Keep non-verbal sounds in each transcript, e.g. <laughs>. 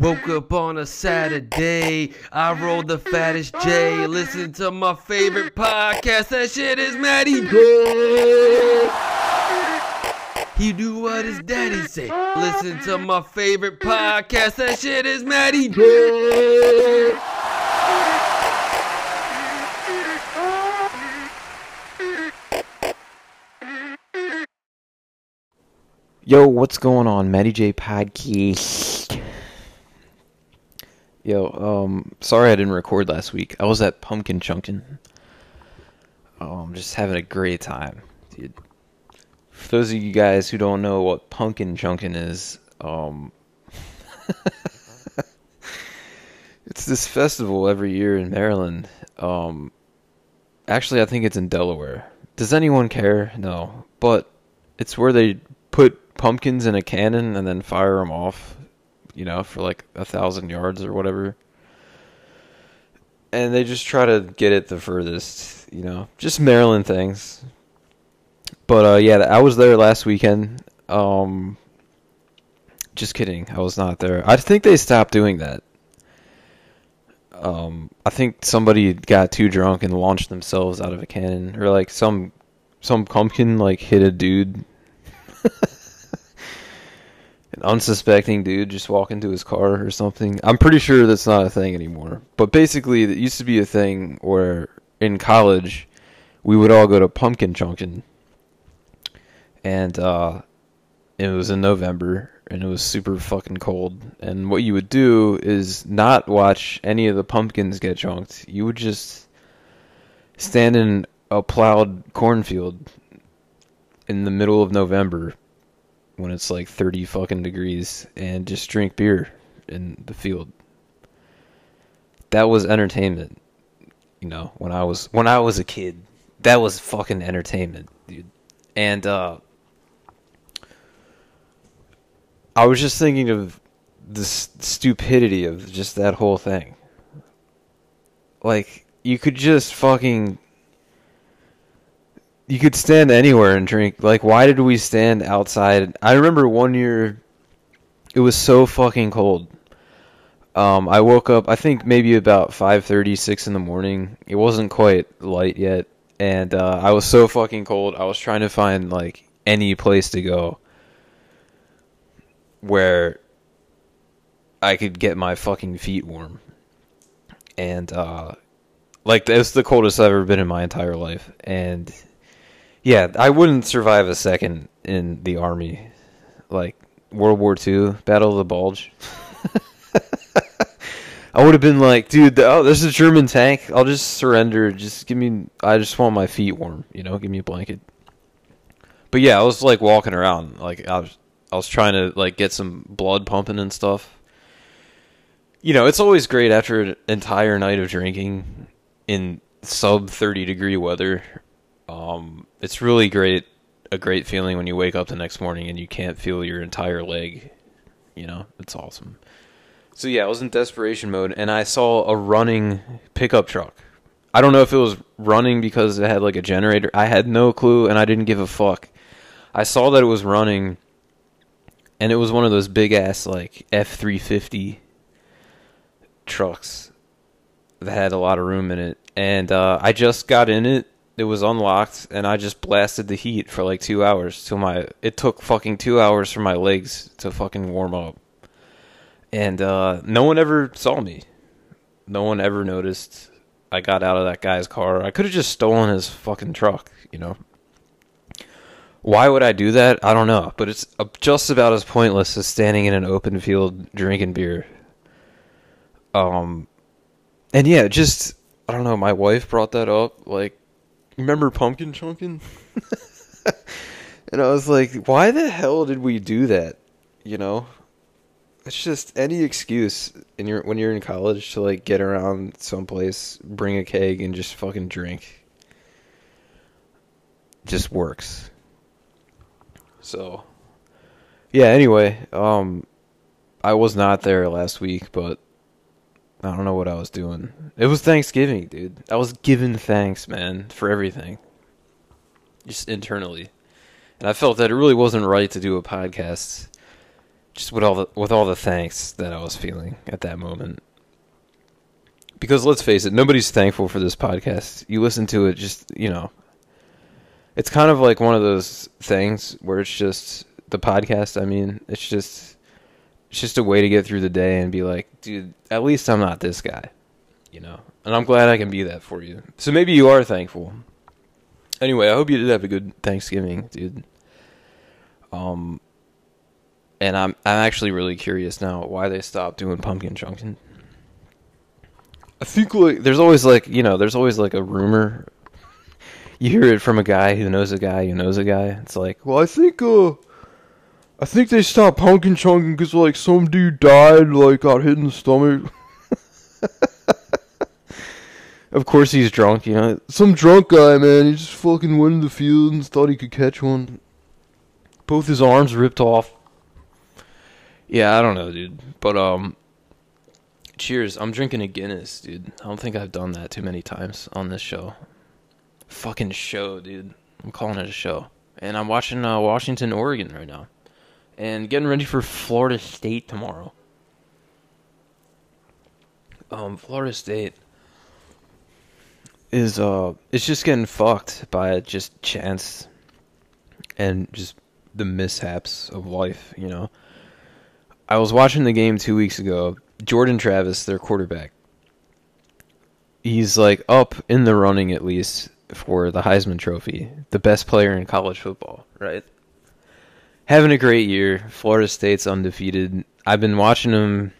Woke up on a Saturday. I rolled the fattest J. Listen to my favorite podcast. That shit is Matty J. He do what his daddy say. Listen to my favorite podcast. That shit is Matty J. Yo, what's going on, Matty J Podcast? Yo, um, sorry I didn't record last week. I was at Pumpkin Chunkin. Oh, I'm just having a great time, dude. For those of you guys who don't know what Pumpkin Chunkin is, um, <laughs> it's this festival every year in Maryland. Um, actually, I think it's in Delaware. Does anyone care? No, but it's where they put pumpkins in a cannon and then fire them off, you know, for like a thousand yards or whatever. And they just try to get it the furthest, you know, just Maryland things. But uh, yeah, I was there last weekend. Um, just kidding, I was not there. I think they stopped doing that. Um, I think somebody got too drunk and launched themselves out of a cannon, or like some some pumpkin like hit a dude an unsuspecting dude just walk into his car or something. I'm pretty sure that's not a thing anymore. But basically, it used to be a thing where in college we would all go to Pumpkin Chunkin, and uh, it was in November and it was super fucking cold. And what you would do is not watch any of the pumpkins get chunked. You would just stand in a plowed cornfield in the middle of November when it's like 30 fucking degrees and just drink beer in the field. That was entertainment. You know, when I was when I was a kid, that was fucking entertainment, dude. And uh I was just thinking of the stupidity of just that whole thing. Like you could just fucking you could stand anywhere and drink. Like, why did we stand outside? I remember one year, it was so fucking cold. Um, I woke up, I think maybe about five thirty, six in the morning. It wasn't quite light yet, and uh, I was so fucking cold. I was trying to find like any place to go where I could get my fucking feet warm, and uh, like that's the coldest I've ever been in my entire life, and yeah, I wouldn't survive a second in the army. Like World War II, Battle of the Bulge. <laughs> I would have been like, dude, oh, there's a German tank. I'll just surrender. Just give me. I just want my feet warm. You know, give me a blanket. But yeah, I was like walking around, like I was, I was trying to like get some blood pumping and stuff. You know, it's always great after an entire night of drinking in sub thirty degree weather um, it's really great, a great feeling when you wake up the next morning and you can't feel your entire leg. You know, it's awesome. So yeah, I was in desperation mode, and I saw a running pickup truck. I don't know if it was running because it had like a generator. I had no clue, and I didn't give a fuck. I saw that it was running, and it was one of those big ass like F three fifty trucks that had a lot of room in it. And uh, I just got in it it was unlocked and I just blasted the heat for like two hours till my it took fucking two hours for my legs to fucking warm up. And uh, no one ever saw me. No one ever noticed I got out of that guy's car. I could have just stolen his fucking truck, you know. Why would I do that? I don't know, but it's just about as pointless as standing in an open field drinking beer. Um, and yeah, just I don't know. My wife brought that up, like remember Pumpkin Chunkin? <laughs> and I was like, why the hell did we do that? You know? It's just any excuse in your when you're in college to like get around someplace, bring a keg and just fucking drink. Just works. So yeah, anyway, um I was not there last week, but I don't know what I was doing. It was Thanksgiving, dude. I was giving thanks, man, for everything. Just internally. And I felt that it really wasn't right to do a podcast just with all the with all the thanks that I was feeling at that moment. Because let's face it, nobody's thankful for this podcast. You listen to it, just you know, it's kind of like one of those things where it's just the podcast. I mean, it's just it's just a way to get through the day and be like, dude, at least I'm not this guy, you know. And I'm glad I can be that for you. So maybe you are thankful. Anyway, I hope you did have a good Thanksgiving, dude. Um, and I'm I'm actually really curious now why they stopped doing pumpkin chunkin. I think like there's always like you know there's always like a rumor. You hear it from a guy who knows a guy who knows a guy. It's like, well, I think uh, I think they stopped pumpkin chunking because like some dude died, like got hit in the stomach. <laughs> of course he's drunk, you know. Some drunk guy, man. He just fucking went in the field and thought he could catch one. Both his arms ripped off. Yeah, I don't know, dude. But um, cheers. I'm drinking a Guinness, dude. I don't think I've done that too many times on this show. Fucking show, dude. I'm calling it a show. And I'm watching uh, Washington, Oregon right now. And getting ready for Florida State tomorrow. Um, Florida State is uh it's just getting fucked by just chance and just the mishaps of life, you know. I was watching the game 2 weeks ago. Jordan Travis, their quarterback. He's like up in the running at least for the Heisman Trophy, the best player in college football, right? Having a great year. Florida State's undefeated. I've been watching them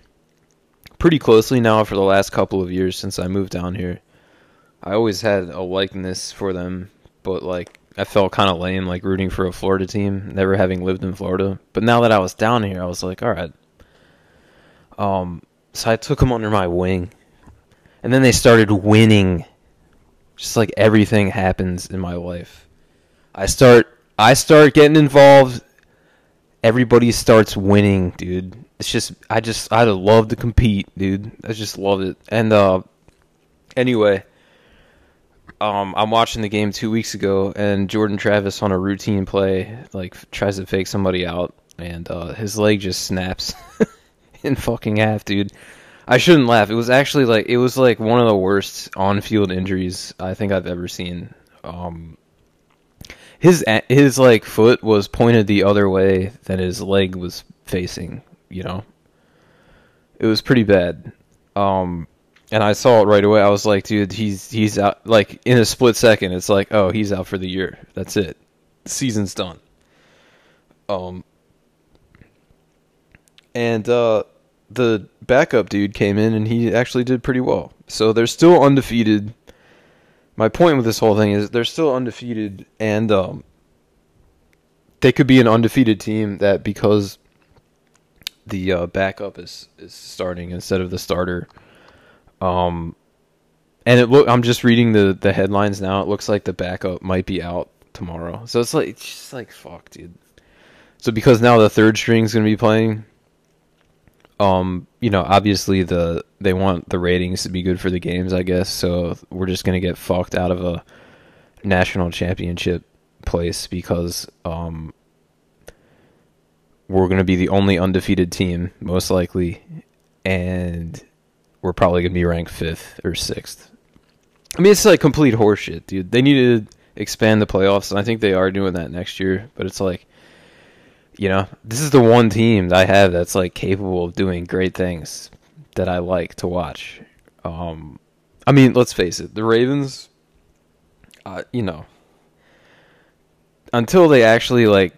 pretty closely now for the last couple of years since I moved down here. I always had a likeness for them, but like I felt kind of lame like rooting for a Florida team, never having lived in Florida. But now that I was down here, I was like, all right. Um, so I took them under my wing, and then they started winning. Just like everything happens in my life, I start I start getting involved. Everybody starts winning, dude. It's just I just I love to compete, dude. I just love it. And uh, anyway, um, I'm watching the game two weeks ago, and Jordan Travis on a routine play like tries to fake somebody out, and uh, his leg just snaps <laughs> in fucking half, dude. I shouldn't laugh. It was actually like it was like one of the worst on-field injuries I think I've ever seen. Um, his his like foot was pointed the other way than his leg was facing. You know, it was pretty bad. Um, and I saw it right away. I was like, dude, he's he's out. Like in a split second, it's like, oh, he's out for the year. That's it. Season's done. Um, and uh, the backup dude came in and he actually did pretty well. So they're still undefeated. My point with this whole thing is they're still undefeated, and um, they could be an undefeated team that because the uh, backup is is starting instead of the starter um, and it look I'm just reading the the headlines now. It looks like the backup might be out tomorrow. So it's like it's just like fuck, dude. So because now the third string's gonna be playing, um, you know, obviously the they want the ratings to be good for the games, I guess. So we're just gonna get fucked out of a national championship place because um we're gonna be the only undefeated team, most likely, and we're probably gonna be ranked fifth or sixth. I mean, it's like complete horseshit, dude. They need to expand the playoffs, and I think they are doing that next year. But it's like, you know, this is the one team that I have that's like capable of doing great things that I like to watch. Um, I mean, let's face it, the Ravens. Uh, you know, until they actually like,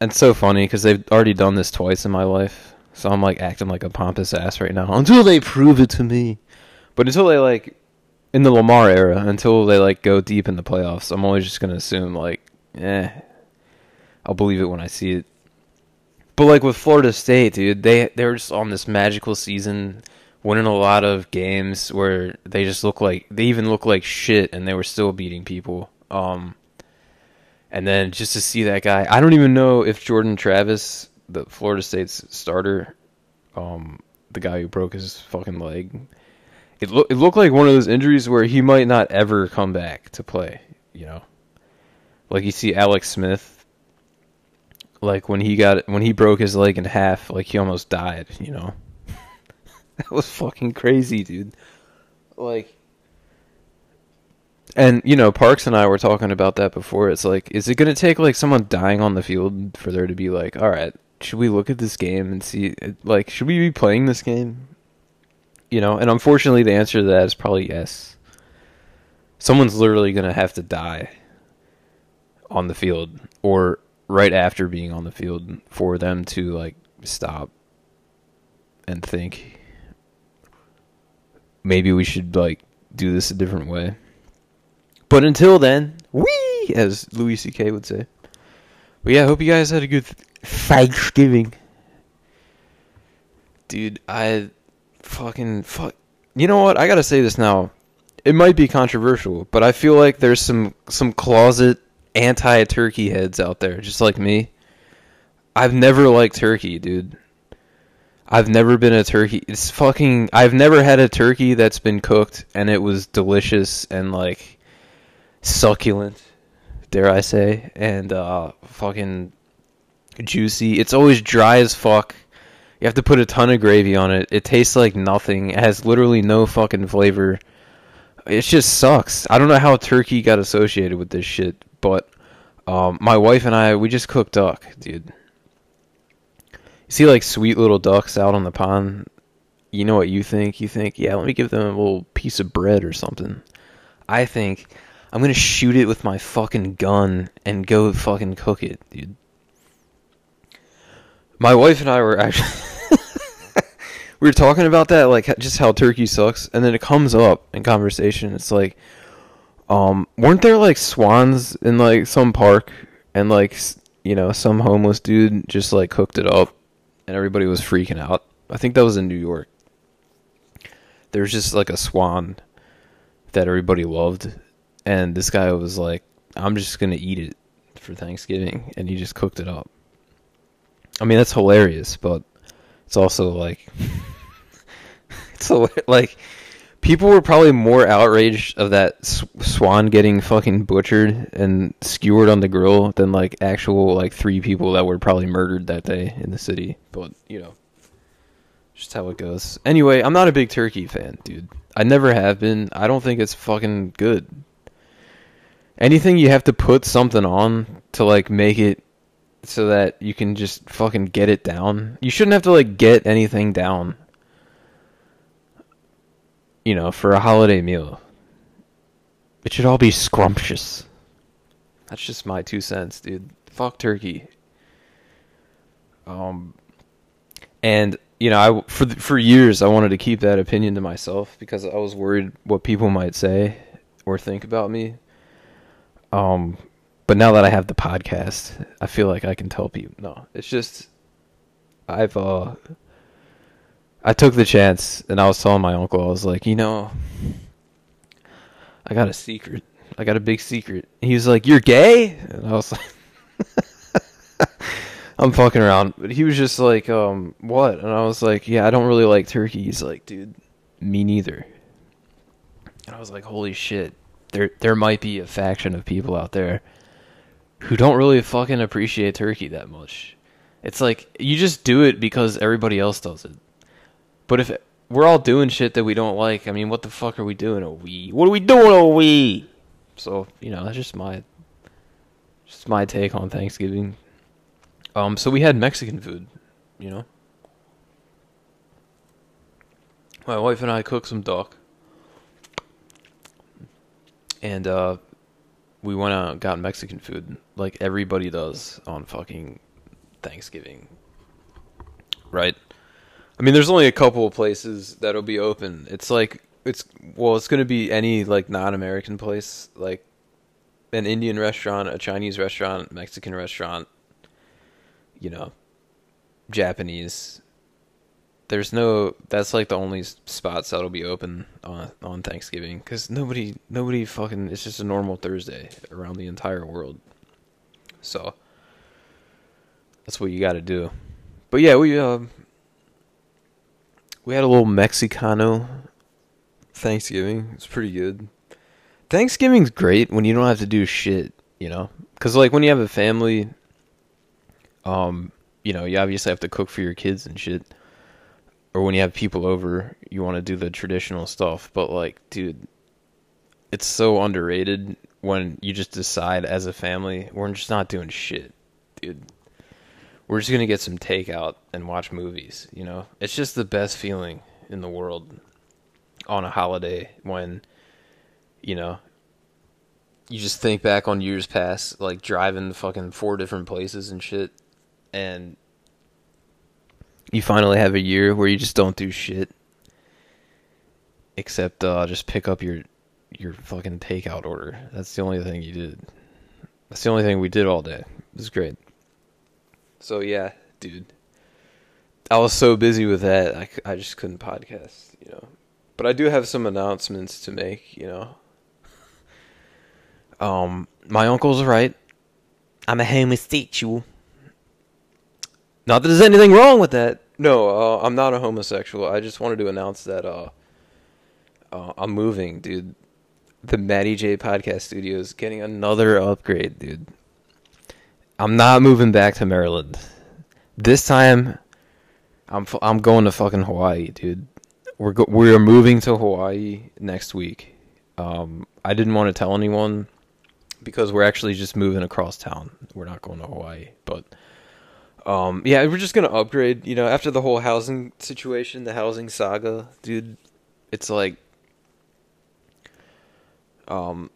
it's so funny because they've already done this twice in my life so I'm like acting like a pompous ass right now until they prove it to me. But until they like in the Lamar era, until they like go deep in the playoffs, I'm always just gonna assume like, eh, I'll believe it when I see it. But like with Florida State, dude, they they're just on this magical season, winning a lot of games where they just look like they even look like shit, and they were still beating people. Um, and then just to see that guy, I don't even know if Jordan Travis the Florida State's starter, um, the guy who broke his fucking leg. It look it looked like one of those injuries where he might not ever come back to play. You know, like you see Alex Smith. Like when he got when he broke his leg in half, like he almost died. You know, <laughs> that was fucking crazy, dude. Like, and you know, Parks and I were talking about that before. It's like, is it gonna take like someone dying on the field for there to be like, all right, should we look at this game and see, like, should we be playing this game? You know, and unfortunately, the answer to that is probably yes. Someone's literally gonna have to die on the field or right after being on the field for them to like stop and think maybe we should like do this a different way. But until then, we as Louis C.K. would say. But yeah, hope you guys had a good Thanksgiving. Dude, I fucking fuck. You know what? I gotta say this now. It might be controversial, but I feel like there's some some closet anti-turkey heads out there, just like me. I've never liked turkey, dude. I've never been a turkey. It's fucking. I've never had a turkey that's been cooked and it was delicious and like succulent, dare I say, and uh, fucking juicy. It's always dry as fuck. You have to put a ton of gravy on it. It tastes like nothing. It has literally no fucking flavor. It just sucks. I don't know how turkey got associated with this shit, but um, my wife and I we just cooked duck, dude. You see like sweet little ducks out on the pond. You know what you think? You think, yeah, let me give them a little piece of bread or something. I think I'm gonna shoot it with my fucking gun and go fucking cook it, dude. My wife and I were actually <laughs> we were talking about that, like just how turkey sucks, and then it comes up in conversation. It's like, um, weren't there like swans in like some park, and like you know some homeless dude just like cooked it up, and everybody was freaking out. I think that was in New York. There's just like a swan that everybody loved, and this guy was like, "I'm just gonna eat it for Thanksgiving," and he just cooked it up. I mean, that's hilarious, but it's also like, <laughs> it's a like people were probably more outraged of that swan getting fucking butchered and skewered on the grill than like actual like three people that were probably murdered that day in the city. But you know, just how it goes. Anyway, I'm not a big turkey fan, dude. I never have been. I don't think it's fucking good. Anything you have to put something on to like make it so that you can just fucking get it down. You shouldn't have to like get anything down you know, for a holiday meal. It should all be scrumptious. That's just my two cents, dude. Fuck turkey. Um, and you know, I for for years I wanted to keep that opinion to myself because I was worried what people might say or think about me. Um, but now that I have the podcast, I feel like I can tell people. No, it's just I've uh I took the chance and I was telling my uncle, I was like, you know, I got a secret. I got a big secret. He was like, You're gay? And I was like <laughs> I'm fucking around. But he was just like, um, what? And I was like, Yeah, I don't really like turkey. He's like, dude, me neither. And I was like, Holy shit. There there might be a faction of people out there who don't really fucking appreciate turkey that much. It's like you just do it because everybody else does it. But if we're all doing shit that we don't like, I mean, what the fuck are we doing? A we? What are we doing? A we? So you know, that's just my, just my take on Thanksgiving. Um, so we had Mexican food, you know. My wife and I cooked some duck, and uh, we went out and got Mexican food like everybody does on fucking Thanksgiving, right? I mean, there's only a couple of places that'll be open. It's like it's well, it's gonna be any like non-American place, like an Indian restaurant, a Chinese restaurant, Mexican restaurant, you know, Japanese. There's no. That's like the only spots that'll be open on on Thanksgiving because nobody nobody fucking. It's just a normal Thursday around the entire world. So that's what you got to do. But yeah, we uh, we had a little Mexicano Thanksgiving. It's pretty good. Thanksgiving's great when you don't have to do shit, you know? Cuz like when you have a family Um, you know, you obviously have to cook for your kids and shit. Or when you have people over, you want to do the traditional stuff. But like, dude, it's so underrated when you just decide as a family we're just not doing shit, dude. We're just gonna get some takeout and watch movies. You know, it's just the best feeling in the world on a holiday when you know you just think back on years past, like driving to fucking four different places and shit, and you finally have a year where you just don't do shit except uh, just pick up your your fucking takeout order. That's the only thing you did. That's the only thing we did all day. It was great. So yeah, dude. I was so busy with that, I, I just couldn't podcast, you know. But I do have some announcements to make, you know. Um, my uncle's right. I'm a homosexual. Not that there's anything wrong with that. No, uh, I'm not a homosexual. I just wanted to announce that uh, uh, I'm moving, dude. The Matty J Podcast Studio is getting another upgrade, dude. I'm not moving back to Maryland. This time, I'm fu- I'm going to fucking Hawaii, dude. We're go- we're moving to Hawaii next week. Um, I didn't want to tell anyone because we're actually just moving across town. We're not going to Hawaii, but um, yeah, we're just gonna upgrade. You know, after the whole housing situation, the housing saga, dude, it's like, um,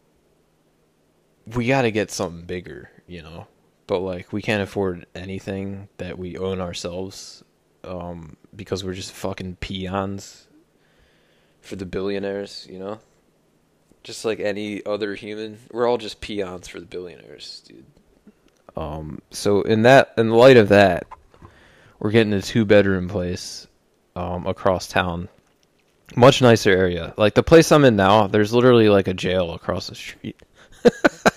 we got to get something bigger. You know, but like we can't afford anything that we own ourselves, um, because we're just fucking peons for the billionaires. You know, just like any other human, we're all just peons for the billionaires, dude. Um, so in that, in light of that, we're getting a two bedroom place, um, across town. Much nicer area. Like the place I'm in now, there's literally like a jail across the street. <laughs>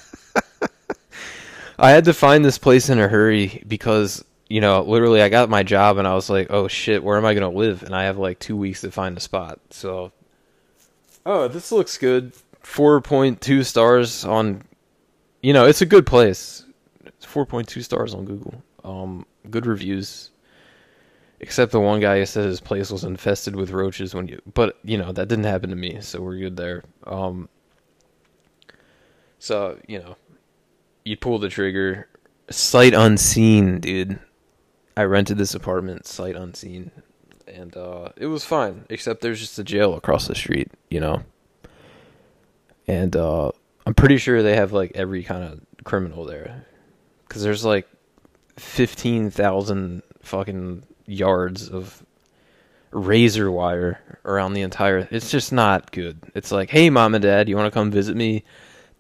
I had to find this place in a hurry because, you know, literally I got my job and I was like, oh shit, where am I to live? And I have like two weeks to find a spot. So, oh, this looks good. 4.2 stars on, you know, it's a good place. It's 4.2 stars on Google. Um, good reviews. Except the one guy who said his place was infested with roaches when you, but you know that didn't happen to me, so we're good there. Um, so you know, you pull the trigger, sight unseen, dude. I rented this apartment, sight unseen, and uh, it was fine. Except there's just a jail across the street, you know. And uh, I'm pretty sure they have like every kind of criminal there, because there's like fifteen thousand fucking yards of razor wire around the entire it's just not good it's like hey mom and dad you want to come visit me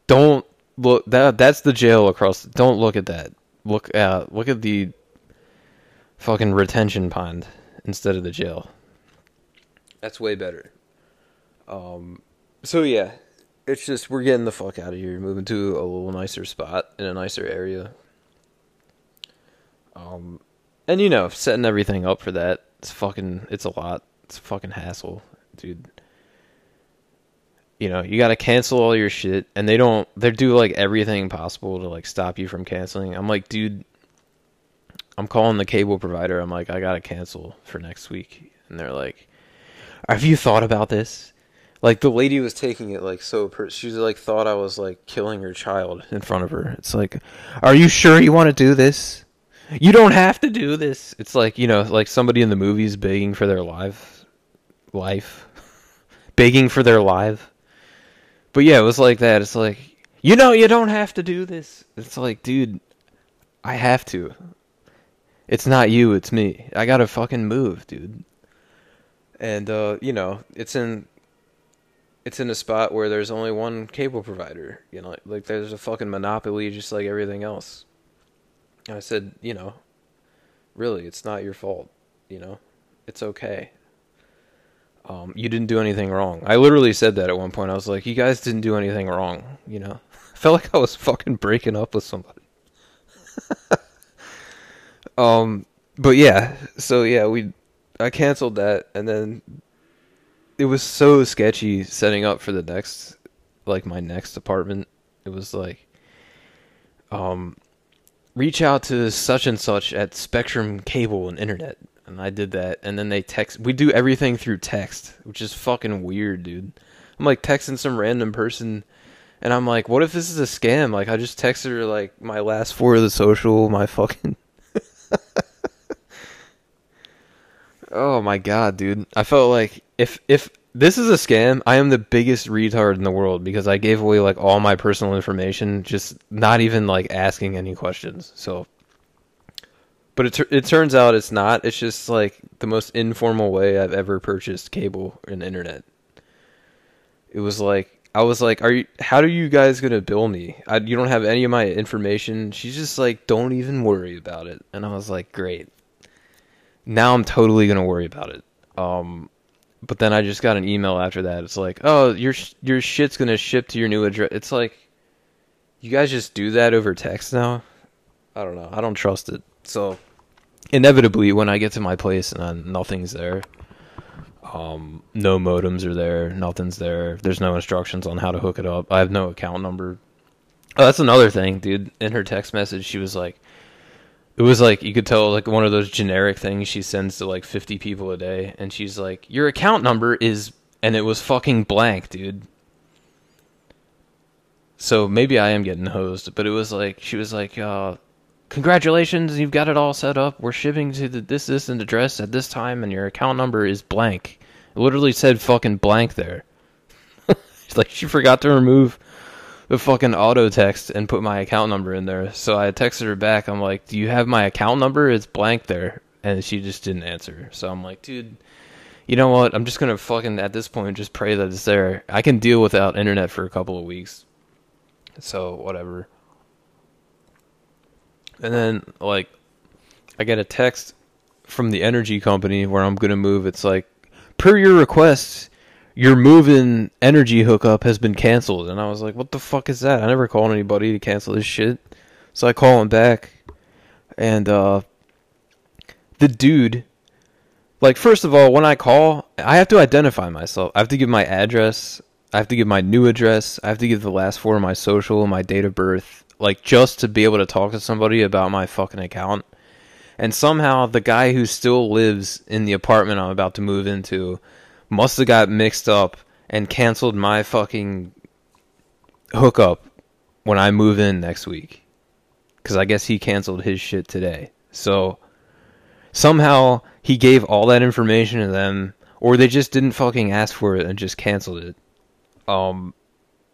don't look that that's the jail across don't look at that. Look at look at the fucking retention pond instead of the jail. That's way better. Um so yeah it's just we're getting the fuck out of here moving to a little nicer spot in a nicer area. Um and you know, setting everything up for that, it's fucking, it's a lot. It's a fucking hassle, dude. You know, you gotta cancel all your shit, and they don't, they do like everything possible to like stop you from canceling. I'm like, dude, I'm calling the cable provider. I'm like, I gotta cancel for next week. And they're like, have you thought about this? Like the lady was taking it like so. Per- she like thought I was like killing her child in front of her. It's like, are you sure you want to do this? You don't have to do this. It's like you know, like somebody in the movies begging for their life, life, <laughs> begging for their life. But yeah, it was like that. It's like you know, you don't have to do this. It's like, dude, I have to. It's not you, it's me. I gotta fucking move, dude. And uh, you know, it's in it's in a spot where there's only one cable provider. You know, like there's a fucking monopoly, just like everything else. And I said, you know, really, it's not your fault. You know, it's okay. Um, you didn't do anything wrong. I literally said that at one point. I was like, you guys didn't do anything wrong. You know, <laughs> I felt like I was fucking breaking up with somebody. <laughs> um, but yeah, so yeah, we, I canceled that, and then it was so sketchy setting up for the next, like my next apartment. It was like, um, reach out to such and such at Spectrum Cable and Internet. And I did that. And then they text. We do everything through text, which is fucking weird, dude. I'm like texting some random person. And I'm like, what if this is a scam? Like, I just texted her, like, my last four of the social, my fucking. <laughs> oh my god, dude. I felt like if if this is a scam, I am the biggest retard in the world because I gave away like all my personal information, just not even like asking any questions. So, but it it turns out it's not. It's just like the most informal way I've ever purchased cable and internet. It was like I was like, "Are you? How are you guys gonna bill me? I, you don't have any of my information." She's just like, "Don't even worry about it," and I was like, "Great." Now I'm totally gonna worry about it. Um, but then I just got an email after that. It's like, "Oh, your your shit's gonna ship to your new address." It's like, you guys just do that over text now. I don't know. I don't trust it. So, inevitably, when I get to my place and nothing's there, um, no modems are there. Nothing's there. There's no instructions on how to hook it up. I have no account number. Oh, that's another thing, dude. In her text message, she was like, it was like you could tell like one of those generic things she sends to like 50 people a day, and she's like, your account number is, and it was fucking blank, dude. So maybe I am getting hosed, but it was like she was like, uh, congratulations, you've got it all set up. We're shipping to the this this and address at this time, and your account number is blank. It literally said fucking blank there. She's <laughs> like she forgot to remove the fucking auto text and put my account number in there. So I texted her back. I'm like, "Do you have my account number? It's blank there." And she just didn't answer. So I'm like, "Dude, you know what? I'm just going to fucking at this point just pray that it's there. I can deal without internet for a couple of weeks." So, whatever. And then like I get a text from the energy company where I'm to move. It's like per your request, your moving energy hookup has been canceled. And I was like, what the fuck is that? I never called anybody to cancel this shit. So I call him back. And, uh, the dude, like, first of all, when I call, I have to identify myself. I have to give my address. I have to give my new address. I have to give the last four of my social, my date of birth, like, just to be able to talk to somebody about my fucking account and somehow the guy who still lives in the apartment I'm about to move into must have got mixed up and canceled my fucking hookup when I move in next week. Because I guess he canceled his shit today. So somehow he gave all that information to them, or they just didn't fucking ask for it and just canceled it um,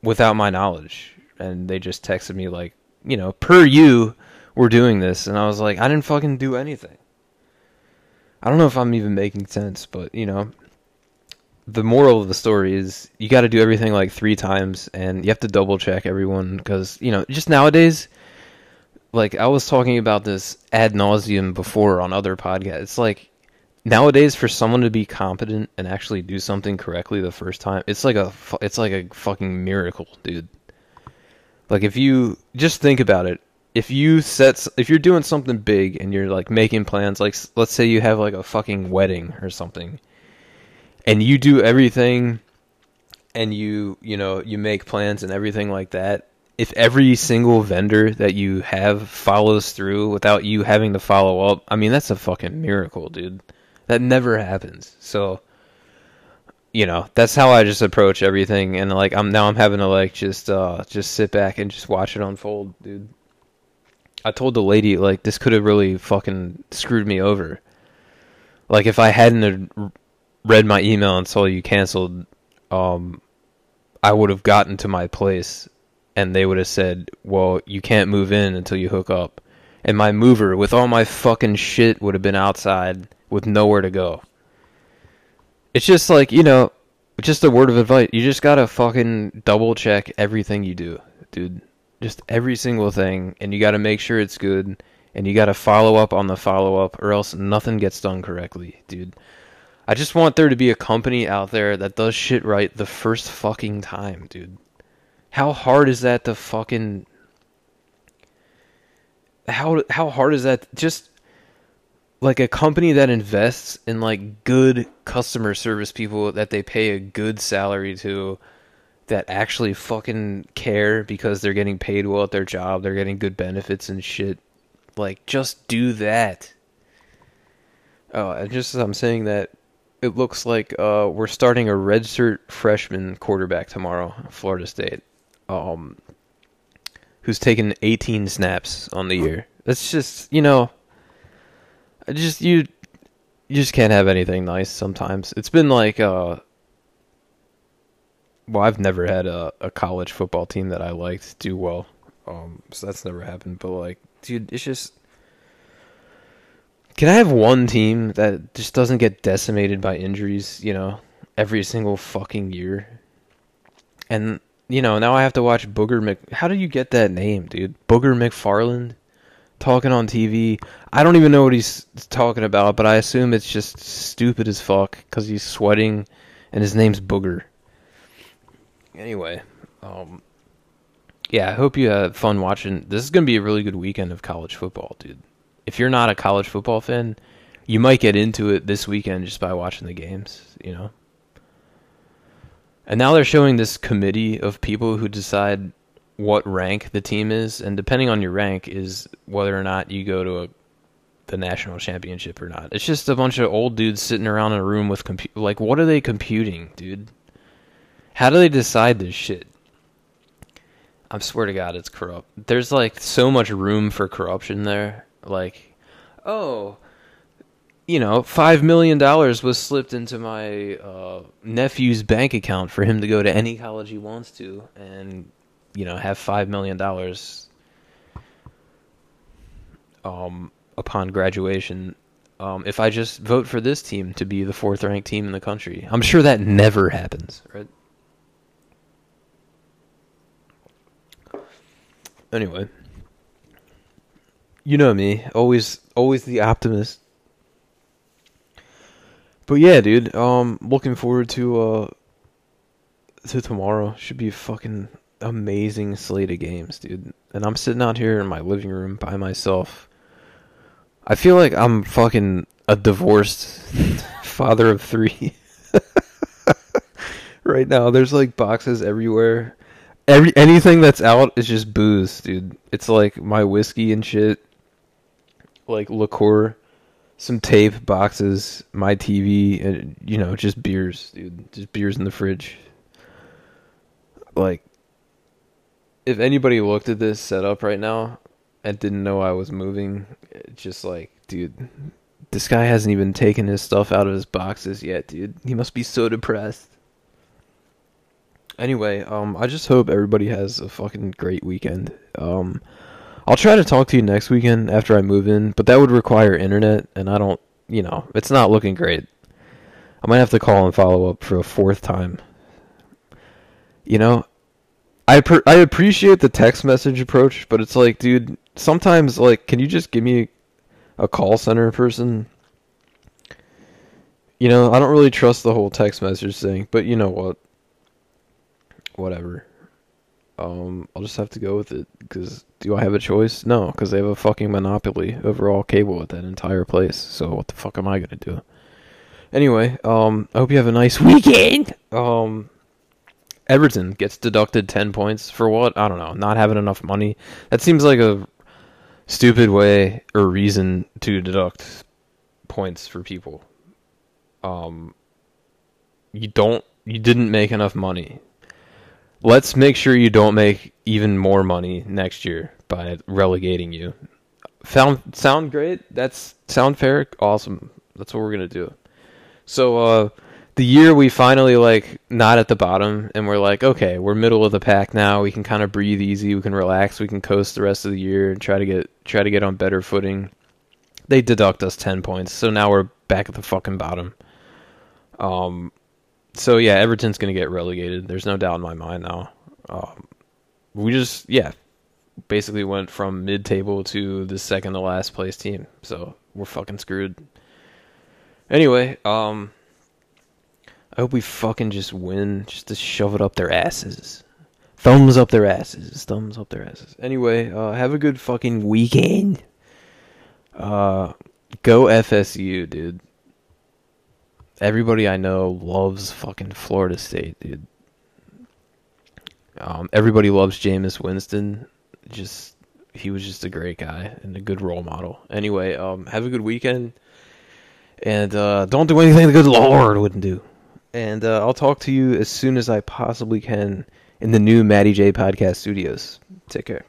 without my knowledge. And they just texted me, like, you know, per you we're doing this. And I was like, I didn't fucking do anything. I don't know if I'm even making sense, but you know, the moral of the story is you got to do everything like three times and you have to double check everyone because, you know, just nowadays, like I was talking about this ad nauseum before on other podcasts. It's like nowadays for someone to be competent and actually do something correctly the first time, it's like a it's like a fucking miracle, dude. Like if you just think about it, if you set if you're doing something big and you're like making plans like let's say you have like a fucking wedding or something and you do everything and you you know you make plans and everything like that if every single vendor that you have follows through without you having to follow up i mean that's a fucking miracle dude that never happens so you know that's how i just approach everything and like i'm now i'm having to like just uh just sit back and just watch it unfold dude I told the lady like this could have really fucking screwed me over. Like if I hadn't read my email and saw you canceled, um, I would have gotten to my place, and they would have said, "Well, you can't move in until you hook up." And my mover with all my fucking shit would have been outside with nowhere to go. It's just like you know, just a word of advice. You just gotta fucking double check everything you do, dude just every single thing, and you got to make sure it's good, and you got to follow up on the follow up, or else nothing gets done correctly, dude. I just want there to be a company out there that does shit right the first fucking time, dude. How hard is that to fucking how how hard is that just like a company that invests in like good customer service people that they pay a good salary to that actually fucking care because they're getting paid well at their job, they're getting good benefits and shit. Like, just do that. Oh, and just as I'm saying that, it looks like uh, we're starting a redshirt freshman quarterback tomorrow, Florida State, um, who's taken 18 snaps on the year. That's just, you know, I just you, you just can't have anything nice sometimes. It's been like, uh, well, I've never had a, a college football team that I liked do well, um, so that's never happened. But like, dude, it's just can I have one team that just doesn't get decimated by injuries, you know, every single fucking year? And, you know, now I have to watch Booger Mc. How do you get that name, dude? Booger McFarland? Talking on TV. I don't even know what he's talking about, but I assume it's just stupid as fuck because he's sweating and his name's Booger. Anyway, um, yeah, I hope you have fun watching. This is going to be a really good weekend of college football, dude if you're not a college football fan, you might get into it this weekend just by watching the games, you know. And now they're showing this committee of people who decide what rank the team is, and depending on your rank is whether or not you go to a the national championship or not. It's just a bunch of old dudes sitting around in a room with compu- like what are they computing, dude? How do they decide this shit? I swear to God, it's corrupt. There's like so much room for corruption there like, oh, you know, five million dollars was slipped into my uh, nephew's bank account for him to go to any college he wants to, and you know, have five million dollars um, upon graduation. Um, if I just vote for this team to be the fourth ranked team in the country, I'm sure that never happens, right? Anyway you know me, always always the optimist. But yeah, dude, um looking forward to uh to tomorrow. Should be fucking amazing slate of games, dude. And I'm sitting out here in my living room by myself. I feel like I'm fucking a divorced <laughs> father of 3. <laughs> right now there's like boxes everywhere. Every anything that's out is just booze, dude. It's like my whiskey and shit like liqueur, some tape, boxes, my TV, and you know, just beers, dude. Just beers in the fridge. Like, if anybody looked at this setup right now and didn't know I was moving, just like, dude, this guy hasn't even taken his stuff out of his boxes yet, dude. He must be so depressed. Anyway, um, I just hope everybody has a fucking great weekend. Um, I'll try to talk to you next weekend after I move in, but that would require internet, and I don't, you know, it's not looking great. I might have to call and follow up for a fourth time. You know, I per- I appreciate the text message approach, but it's like, dude, sometimes like, can you just give me a call center person? You know, I don't really trust the whole text message thing, but you know what? Whatever. Um, I'll just have to go with it because do I have a choice? No, because they have a fucking monopoly over all cable at that entire place. So what the fuck am I gonna do? Anyway, um, I hope you have a nice <laughs> weekend. Um, Everton gets deducted ten points for what? I don't know. Not having enough money. That seems like a stupid way or reason to deduct points for people. Um, you don't. You didn't make enough money let's make sure you don't make even more money next year by relegating you. Sound sound great? That's sound fair? Awesome. That's what we're gonna do. So uh the year we finally like not at the bottom and we're like, okay, we're middle of the pack now. We can kind of breathe easy. We can relax. We can coast the rest of the year and try to get try to get on better footing. They deduct us ten points, so now we're back at the fucking bottom. Um, so yeah, Everton's to get relegated. There's no doubt in my mind now. Um, we just yeah, basically went from mid-table to the second to last place team. So we're fucking screwed. Anyway, um, I hope we fucking just win just to shove it up their asses. Thumbs up their asses. Thumbs up their asses. Anyway, uh, have a good fucking weekend. Uh, go FSU, dude. Everybody I know loves fucking Florida State, dude. Um, everybody loves Jameis Winston. Just he was just a great guy and a good role model. Anyway, um, have a good weekend, and uh, don't do anything the good Lord wouldn't do and uh, I'll talk to you as soon as I possibly can in the new Maddie J podcast studios. Take care.